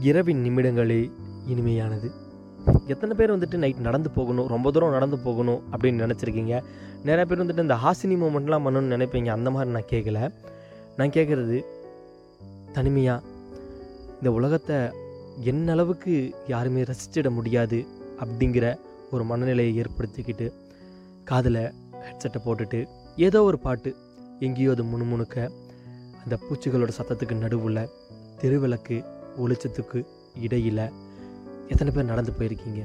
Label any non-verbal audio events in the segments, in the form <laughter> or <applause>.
இரவின் நிமிடங்களே இனிமையானது. எத்தனை பேர் வந்துட்டு நைட் நடந்து போகணும் ரொம்ப தூரம் நடந்து போகணும் அப்படின்னு நினச்சிருக்கீங்க? நிறைய பேர் வந்துட்டு இந்த ஹாசினி மூமெண்ட்லாம் பண்ணணும்னு நினைப்பீங்க. அந்த மாதிரி நான் கேட்கல நான் கேட்குறது தனிமையாக இந்த உலகத்தை என்ன அளவுக்கு யாருமே ரசிச்சிட முடியாது அப்படிங்கிற ஒரு மனநிலையை ஏற்படுத்திக்கிட்டு காதில் ஹெட்செட்டை போட்டுட்டு ஏதோ ஒரு பாட்டு எங்கேயோ அது முணுமுணுக்க அந்த பூச்சிகளோட சத்தத்துக்கு நடுவில் தெருவிளக்கு ஒளிச்சத்துக்கு இடையில் எத்தனை பேர் நடந்து போயிருக்கீங்க?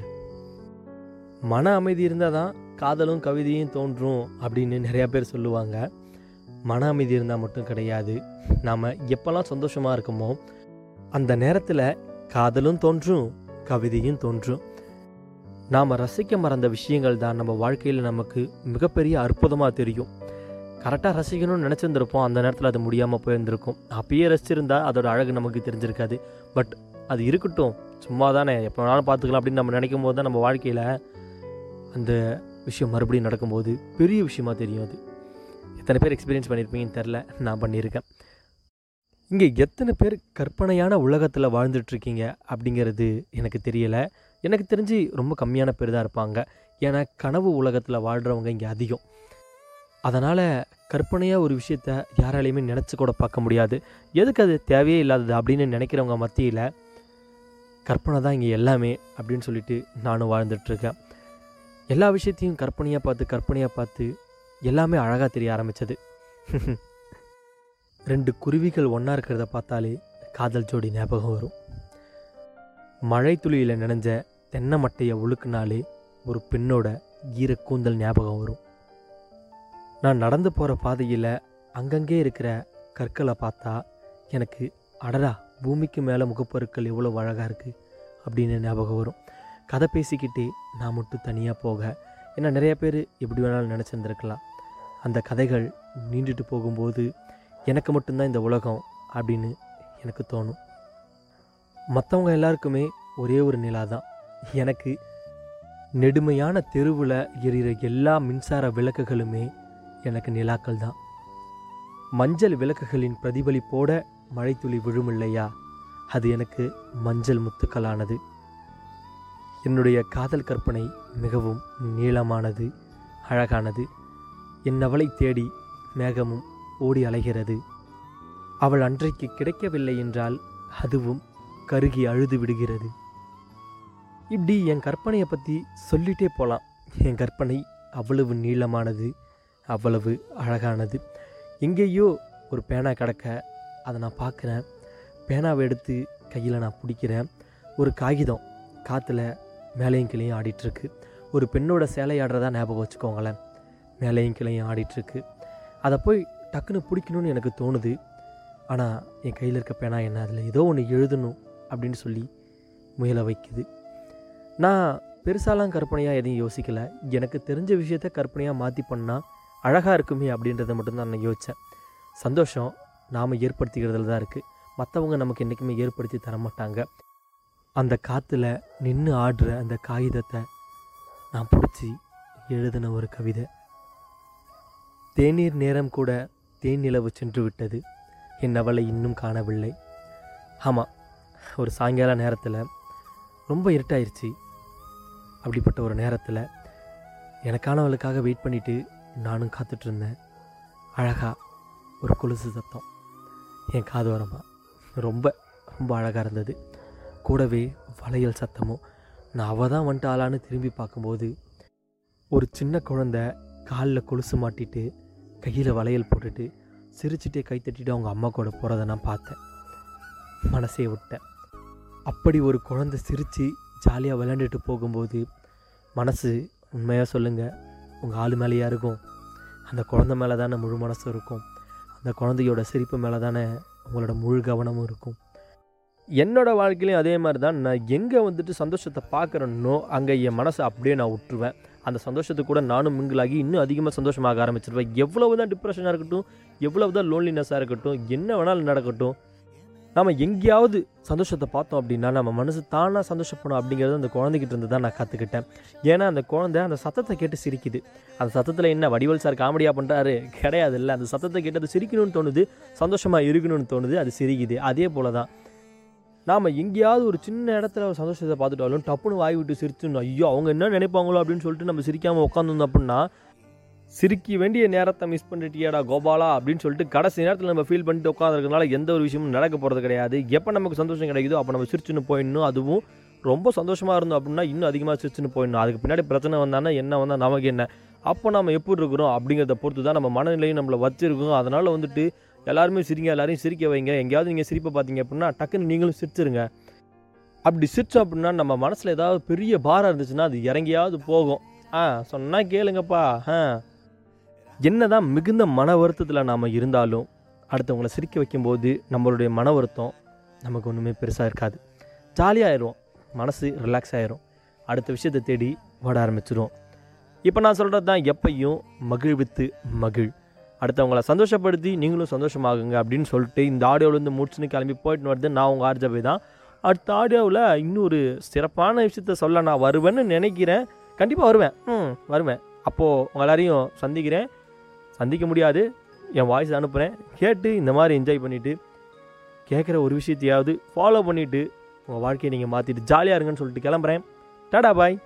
மன அமைதி இருந்தால் தான் காதலும் கவிதையும் தோன்றும் அப்படின்னு நிறையா பேர் சொல்லுவாங்க. மன அமைதி இருந்தால் மட்டும் கிடையாது. நாம் எப்போல்லாம் சந்தோஷமாக இருக்கோமோ அந்த நேரத்தில் காதலும் தோன்றும் கவிதையும் தோன்றும். நாம் ரசிக்க மறந்த விஷயங்கள் தான் நம்ம வாழ்க்கையில் நமக்கு மிகப்பெரிய அற்புதமாக தெரியும். கரெக்டாக ரசிக்கணும்னு நினச்சிருந்திருப்போம். அந்த நேரத்தில் அது முடியாமல் போயிருந்திருக்கும். அப்பயே ரசிச்சிருந்தா அதோட அழகு நமக்கு தெரிஞ்சிருக்காது. பட் அது இருக்கட்டும். சும்மா தானே எப்போ வேணாலும் பார்த்துக்கலாம் அப்படின்னு நம்ம நினைக்கும் போது தான் நம்ம வாழ்க்கையில் அந்த விஷயம் மறுபடியும் நடக்கும்போது பெரிய விஷயமா தெரியும் அது. எத்தனை பேர் எக்ஸ்பீரியன்ஸ் பண்ணியிருப்பீங்கன்னு தெரில நான் பண்ணியிருக்கேன். இங்கே எத்தனை பேர் கற்பனையான உலகத்தில் வாழ்ந்துட்டுருக்கீங்க அப்படிங்கிறது எனக்கு தெரியலை. எனக்கு தெரிஞ்சு ரொம்ப கம்மியான பேர் தான் இருப்பாங்க. ஏன்னா கனவு உலகத்தில் வாழ்கிறவங்க இங்கே அதிகம். அதனால் கற்பனையாக ஒரு விஷயத்த யாராலையுமே நினச்சி கூட பார்க்க முடியாது. எதுக்கு அது தேவையே இல்லாதது அப்படின்னு நினைக்கிறவங்க மத்தியில் கற்பனை தான் இங்கே எல்லாமே அப்படின்னு சொல்லிட்டு நானும் வாழ்ந்துட்டுருக்கேன் எல்லா விஷயத்தையும் கற்பனையாக பார்த்து கற்பனையாக பார்த்து எல்லாமே அழகாக தெரிய ஆரம்பித்தது <laughs> ரெண்டு குருவிகள் ஒன்றா இருக்கிறத பார்த்தாலே காதல் ஜோடி ஞாபகம் வரும். மழை துளியில் நினைஞ்ச தென்னை மட்டையை ஒழுக்குனாலே ஒரு பெண்ணோட ஈர கூந்தல் ஞாபகம் வரும். நான் நடந்து போகிற பாதையில் அங்கங்கே இருக்கிற கற்களை பார்த்தா எனக்கு அடடா பூமிக்கு மேலே முகப்பொருட்கள் எவ்வளோ அழகாக இருக்குது அப்படின்னு ஞாபகம் வரும். கதை பேசிக்கிட்டே நான் மட்டும் தனியாக போக ஏன்னா நிறைய பேர் எப்படி வேணாலும் நினச்சிருந்துருக்கலாம். அந்த கதைகள் நீண்டுட்டு போகும்போது எனக்கு மட்டும்தான் இந்த உலகம் அப்படின்னு எனக்கு தோணும். மற்றவங்க எல்லாருக்குமே ஒரே ஒரு நிலா தான் எனக்கு நெடுமையான தெருவில் எரிகிற எல்லா மின்சார விளக்குகளுமே எனக்கு நிலாக்கள் தான். மஞ்சள் விளக்குகளின் பிரதிபலிப்போட மழைத்துளி விழும் இல்லையா அது எனக்கு மஞ்சள் முத்துக்களானது. என்னுடைய காதல் கற்பனை மிகவும் நீளமானது அழகானது. என்னவளை தேடி மேகமும் ஓடி அலைகிறது. அவள் அன்றைக்கு கிடைக்கவில்லை என்றால் அதுவும் கருகி அழுது விடுகிறது. இப்படி என் கற்பனையை பற்றி சொல்லிட்டே போகலாம் என் கற்பனை அவ்வளவு நீளமானது. அவ்வளவு அழகானது. எங்கேயோ ஒரு பேனா கிடக்க அதை நான் பார்க்குறேன். பேனாவை எடுத்து கையில் நான் பிடிக்கிறேன். ஒரு காகிதம் காற்றுல மேலையும் கிளையும் ஆடிட்டுருக்கு. ஒரு பெண்ணோட சேலையாடுறதா ஞாபகம் வச்சுக்கோங்களேன். மேலையும் கிளையும் ஆடிட்டுருக்கு. அதை போய் டக்குன்னு பிடிக்கணும்னு எனக்கு தோணுது. ஆனால் என் கையில் இருக்க பேனா என்ன? அதில் ஏதோ ஒன்று எழுதணும் அப்படின்னு சொல்லி முயல வைக்குது. நான் பெருசாலாம் கற்பனையாக எதையும் யோசிக்கலை. எனக்கு தெரிஞ்ச விஷயத்த கற்பனையாக மாற்றி பண்ணால் அழகாக இருக்குமே அப்படின்றத மட்டும்தான் நான் யோசித்தேன் சந்தோஷம் நாம் ஏற்படுத்திக்கிறதுல தான் இருக்குது மற்றவங்க நமக்கு என்றைக்குமே ஏற்படுத்தி தர மாட்டாங்க அந்த காற்றுல நின்று ஆடுற அந்த காகிதத்தை நான் பிடிச்சி எழுதின ஒரு கவிதை. தேநீர் நேரம் கூட தேன் நிலவு சென்று விட்டது. என் அவளை இன்னும் காணவில்லை. ஆமாம் ஒரு சாயங்கால நேரத்தில் ரொம்ப இருட்டாயிருச்சு. அப்படிப்பட்ட ஒரு நேரத்தில் எனக்கானவளுக்காக வெயிட் பண்ணிவிட்டு நானும் காத்துட்ருந்தேன். அழகாக ஒரு கொலுசு சத்தம். என் காது ஓரமாக ரொம்ப ரொம்ப அழகாக இருந்தது. கூடவே வளையல் சத்தமும். நான் அவள் தான் வந்துட்டாளான்னு திரும்பி பார்க்கும்போது ஒரு சின்ன குழந்த காலில் கொலுசு மாட்டிட்டு கையில் வளையல் போட்டுட்டு சிரிச்சிட்டே கை தட்டிட்டு அவங்க அம்மா கூட போகிறத நான் பார்த்தேன். மனசே விட்டேன் அப்படி ஒரு குழந்தை சிரித்து ஜாலியாக விளையாண்டுட்டு போகும்போது மனசு உண்மையாக சொல்லுங்கள் உங்கள் ஆள் மேலேயா இருக்கும். அந்த குழந்தை மேலே தானே முழு மனசும் இருக்கும். அந்த குழந்தையோட சிரிப்பு மேலே தானே உங்களோட முழு கவனமும் இருக்கும். என்னோடய வாழ்க்கையிலையும் அதே மாதிரி தான் நான் எங்கே வந்துட்டு சந்தோஷத்தை பார்க்குறேனோ அங்கே என் மனசை அப்படியே நான் விட்டுருவேன் அந்த சந்தோஷத்தை கூட நானும் மிங்கிளாகி இன்னும் அதிகமாக சந்தோஷமாக ஆரம்பிச்சிருவேன். எவ்வளவு தான் டிப்ரெஷனாக இருக்கட்டும் எவ்வளவு தான் லோன்லினஸாக இருக்கட்டும் என்ன வேணாலும் நடக்கட்டும். நாம் எங்கேயாவது சந்தோஷத்தை பார்த்தோம் அப்படின்னா நம்ம மனசு தானாக சந்தோஷப்படும் அப்படிங்கிறது அந்த குழந்தைகிட்ட இருந்து தான் நான் கற்றுக்கிட்டேன் ஏன்னா அந்த குழந்தை அந்த சத்தத்தை கேட்டு சிரிக்குது. அந்த சத்தத்தில் என்ன வடிவல் சார் காமெடியாக பண்ணுறாரு கிடையாது இல்லை அந்த சத்தத்தை கேட்டு அது சிரிக்கணும்னு தோணுது சந்தோஷமாக இருக்கணும்னு தோணுது அது சிரிக்குது. அதே போல தான் நாம் எங்கேயாவது ஒரு சின்ன இடத்துல ஒரு சந்தோஷத்தை பார்த்துட்டாலும் டப்புன்னு வாய் விட்டு சிரிச்சுன்னு ஐயோ அவங்க என்ன நினைப்பாங்களோ? அப்படின்னு சொல்லிட்டு நம்ம சிரிக்காமல் உட்காந்துருந்தோம் அப்படின்னா சிரிக்க வேண்டிய நேரத்தை மிஸ் பண்ணிட்டியாடா கோபாலா அப்படின்னு சொல்லிட்டு கடைசி நேரத்தில் நம்ம ஃபீல் பண்ணிட்டு உட்காந்துருக்கனால எந்த ஒரு விஷயமும் நடக்க போகிறது கிடையாது. எப்போ நமக்கு சந்தோஷம் கிடைக்குதோ அப்போ நம்ம சிரிச்சுன்னு போயிடணும். அதுவும் ரொம்ப சந்தோஷமாக இருந்தோம் அப்படின்னா இன்னும் அதிகமாக சிரிச்சுன்னு போயிடணும். அதுக்கு பின்னாடி பிரச்சனை வந்தானா என்ன வந்தால் நமக்கு என்ன? அப்போ நம்ம எப்படி இருக்கிறோம் அப்படிங்கிறத பொறுத்து தான் நம்ம மனநிலையும் நம்மளை வச்சிருக்கோம். அதனால் வந்துட்டு எல்லாருமே சிரிங்க எல்லாரையும் சிரிக்க வைங்க. எங்கேயாவது நீங்கள் சிரிப்பை பார்த்தீங்க அப்படின்னா டக்குன்னு நீங்களும் சிரிச்சிருங்க. அப்படி சிரிச்சோம் அப்படின்னா நம்ம மனசில் ஏதாவது பெரிய பாரம் இருந்துச்சுன்னா அது இறங்கியாவது போகும். ஆ சொன்னால் கேளுங்கப்பா. ஆ. என்னதான் மிகுந்த மன வருத்தத்தில் நாம் இருந்தாலும் அடுத்தவங்கள சிரிக்க வைக்கும்போது நம்மளுடைய மன வருத்தம் நமக்கு ஒன்றுமே பெருசாக இருக்காது. ஜாலியாகிடுவோம் மனசு ரிலாக்ஸ் ஆகிரும் அடுத்த விஷயத்தை தேடி ஓட ஆரம்பிச்சிடுவோம் இப்போ நான் சொல்கிறது தான் எப்பையும் மகிழ்வித்து மகிழ். அடுத்தவங்களை சந்தோஷப்படுத்தி நீங்களும் சந்தோஷமாகுங்க அப்படின்னு சொல்லிட்டு இந்த ஆடியோவிலேருந்து முடிச்சுன்னு கிளம்பி போயிட்டு வருது நான் உங்கள் ஆர்ஜபி தான். அடுத்த ஆடியோவில் இன்னொரு சிறப்பான விஷயத்த சொல்ல நான் வருவேன்னு நினைக்கிறேன். கண்டிப்பாக வருவேன். ம் வருவேன். அப்போது உங்கள் எல்லாரையும் சந்திக்கிறேன். சந்திக்க முடியாது. என் வாய்ஸ் அனுப்புகிறேன் கேட்டு இந்த மாதிரி என்ஜாய் பண்ணிவிட்டு கேட்குற ஒரு விஷயத்தையாவது ஃபாலோ பண்ணிவிட்டு உங்கள் வாழ்க்கையை நீங்கள் மாற்றிட்டு ஜாலியாக இருங்கன்னு சொல்லிட்டு கிளம்புறேன். டாடா பாய்